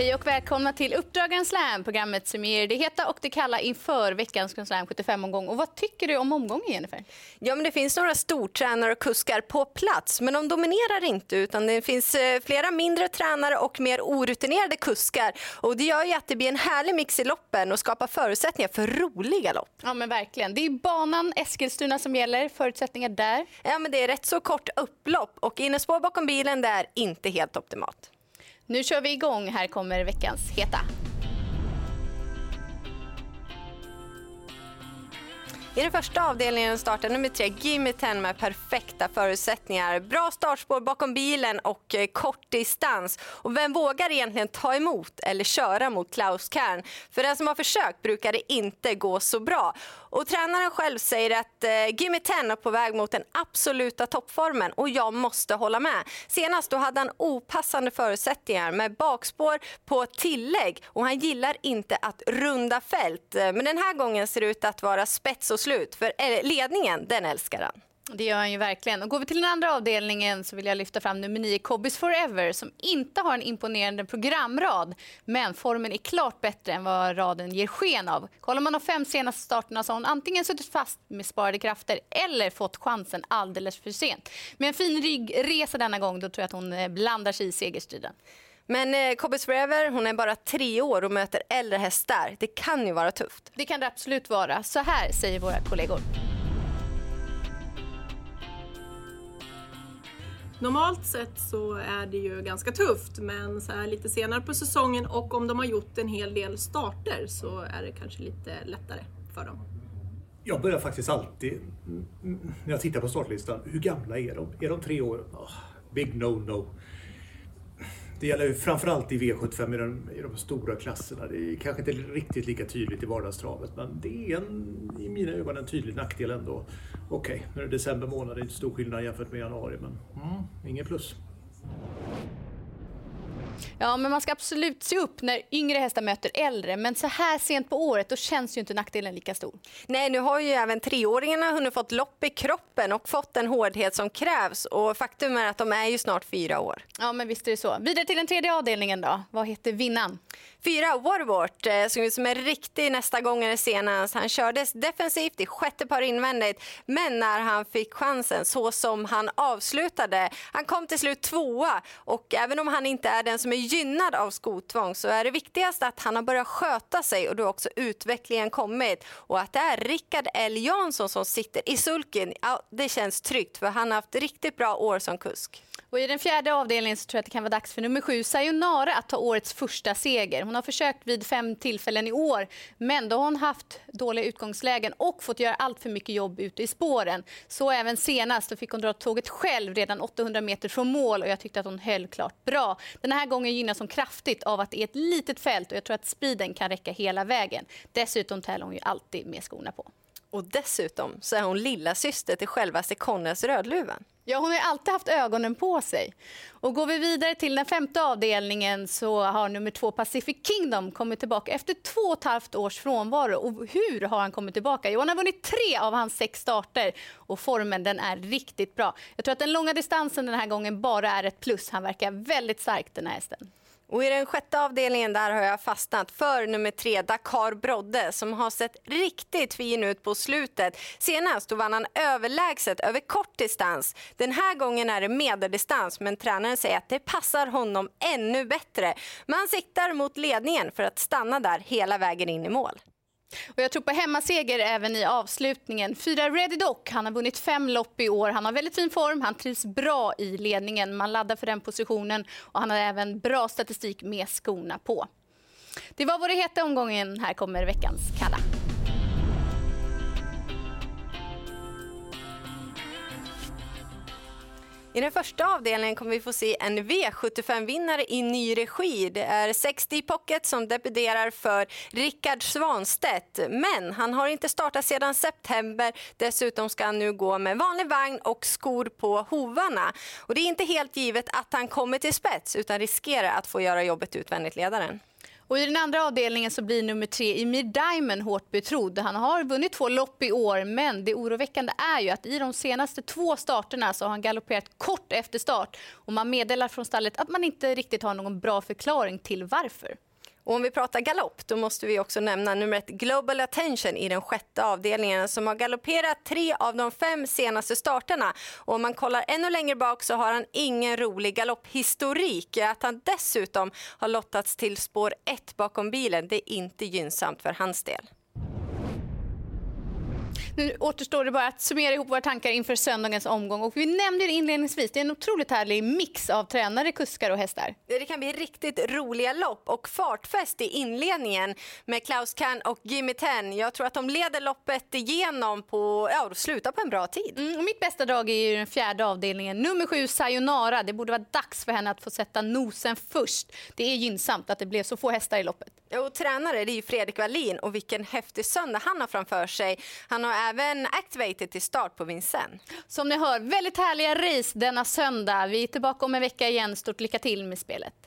Hej och välkomna till Uppdrag Slam, programmet som ger det heta och det kalla inför veckans Grand Slam 75-omgång. Och vad tycker du om omgången, Jennifer? Ja, men det finns några stortränare och kuskar på plats, men de dominerar inte utan det finns eh, flera mindre tränare och mer orutinerade kuskar. Och det gör ju att det blir en härlig mix i loppen och skapar förutsättningar för roliga lopp. Ja, men verkligen. Det är banan Eskilstuna som gäller. Förutsättningar där? Ja, men det är rätt så kort upplopp och innespår bakom bilen det är inte helt optimalt. Nu kör vi igång. Här kommer veckans heta. I den första avdelningen startar nummer tre Gimme 10 med perfekta förutsättningar. Bra startspår bakom bilen och eh, kort distans. Och vem vågar egentligen ta emot eller köra mot Klaus Kern? För den som har försökt brukar det inte gå så bra. Och tränaren själv säger att eh, Gimme 10 är på väg mot den absoluta toppformen och jag måste hålla med. Senast då hade han opassande förutsättningar med bakspår på tillägg och han gillar inte att runda fält. Eh, men den här gången ser det ut att vara spets och slut för ledningen, den älskar han. Det gör han ju verkligen. Och går vi till den andra avdelningen så vill jag lyfta fram nummer 9, Cobbys Forever, som inte har en imponerande programrad, men formen är klart bättre än vad raden ger sken av. Kollar man de fem senaste starterna så har hon antingen suttit fast med sparade krafter eller fått chansen alldeles för sent. Med en fin ryggresa denna gång, då tror jag att hon eh, blandar sig i segerstriden. Men eh, Cobbys Forever, hon är bara tre år och möter äldre hästar. Det kan ju vara tufft. Det kan det absolut vara. Så här säger våra kollegor. Normalt sett så är det ju ganska tufft men så här lite senare på säsongen och om de har gjort en hel del starter så är det kanske lite lättare för dem. Jag börjar faktiskt alltid, när jag tittar på startlistan, hur gamla är de? Är de tre år? Oh, big no-no. Det gäller ju framförallt i V75 i de, i de stora klasserna. Det är kanske inte riktigt lika tydligt i vardagstravet men det är en, i mina ögon en tydlig nackdel ändå. Okej, okay, nu är det december månad, det är inte stor skillnad jämfört med januari men mm, ingen plus. Ja, men man ska absolut se upp när yngre hästar möter äldre. Men så här sent på året då känns ju inte nackdelen lika stor. Nej, nu har ju även treåringarna hunnit fått lopp i kroppen och fått den hårdhet som krävs. Och faktum är att de är ju snart fyra år. Ja, men visst är det så. Vidare till den tredje avdelningen då. Vad heter vinnaren? Fyra, Warwart, eh, såg ut som en riktig nästa gångare senast. Han kördes defensivt i sjätte par invändigt, men när han fick chansen så som han avslutade, han kom till slut tvåa och även om han inte är den som som är gynnad av skotvång så är det viktigast att han har börjat sköta sig och då har också utvecklingen kommit och att det är Rickard L Jansson som sitter i sulken, ja, det känns tryggt för han har haft riktigt bra år som kusk. Och I den fjärde avdelningen så tror jag att det kan vara dags för nummer sju, Sayonara, att ta årets första seger. Hon har försökt vid fem tillfällen i år, men då har hon haft dåliga utgångslägen och fått göra allt för mycket jobb ute i spåren. Så även senast, då fick hon dra tåget själv redan 800 meter från mål och jag tyckte att hon höll klart bra. Den här gången gynnas hon kraftigt av att det är ett litet fält och jag tror att speeden kan räcka hela vägen. Dessutom tävlar hon ju alltid med skorna på. Och dessutom så är hon lilla syster till självaste Konrads Rödluvan. Ja, hon har alltid haft ögonen på sig. Och går vi vidare till den femte avdelningen så har nummer två Pacific Kingdom kommit tillbaka efter två och ett halvt års frånvaro. Och hur har han kommit tillbaka? Jo, han har vunnit tre av hans sex starter och formen den är riktigt bra. Jag tror att den långa distansen den här gången bara är ett plus. Han verkar väldigt stark den här hästen. Och I den sjätte avdelningen där har jag fastnat för nummer tre, Dakar Brodde, som har sett riktigt fin ut på slutet. Senast då vann han överlägset över kort distans. Den här gången är det medeldistans, men tränaren säger att det passar honom ännu bättre. Man siktar mot ledningen för att stanna där hela vägen in i mål. Och jag tror på hemmaseger även i avslutningen. Fyra Ready Doc. Han har vunnit fem lopp i år. Han har väldigt fin form. Han trivs bra i ledningen. Man laddar för den positionen. Och han har även bra statistik med skorna på. Det var vår heta omgången. Här kommer veckans kalla. I den första avdelningen kommer vi få se en V75-vinnare i ny regi. Det är 60 Pocket som debuterar för Rickard Svanstedt. Men han har inte startat sedan september. Dessutom ska han nu gå med vanlig vagn och skor på hovarna. Och det är inte helt givet att han kommer till spets utan riskerar att få göra jobbet utvändigt ledaren. Och I den andra avdelningen så blir nummer tre Emir Diamond hårt betrodd. Han har vunnit två lopp i år, men det oroväckande är ju att i de senaste två starterna så har han galopperat kort efter start. Och man meddelar från stallet att man inte riktigt har någon bra förklaring till varför. Och om vi pratar galopp, då måste vi också nämna nummer ett Global Attention i den sjätte avdelningen som har galopperat tre av de fem senaste starterna. Och om man kollar ännu längre bak så har han ingen rolig galopphistorik. Att han dessutom har lottats till spår ett bakom bilen, det är inte gynnsamt för hans del. Nu återstår det bara att summera ihop våra tankar inför söndagens omgång. Och vi nämnde det inledningsvis, det är en otroligt härlig mix av tränare, kuskar och hästar. Det kan bli riktigt roliga lopp och fartfest i inledningen med Klaus Kahn och Jimmy Ten. Jag tror att de leder loppet igenom på, ja, och slutar på en bra tid. Mm, mitt bästa drag är den fjärde avdelningen, nummer sju Sayonara. Det borde vara dags för henne att få sätta nosen först. Det är gynnsamt att det blev så få hästar i loppet. Och tränare det är ju Fredrik Wallin och vilken häftig söndag han har framför sig. Han har även activated till start på Vincennes. Som ni hör, väldigt härliga race denna söndag. Vi är tillbaka om en vecka igen. Stort lycka till med spelet.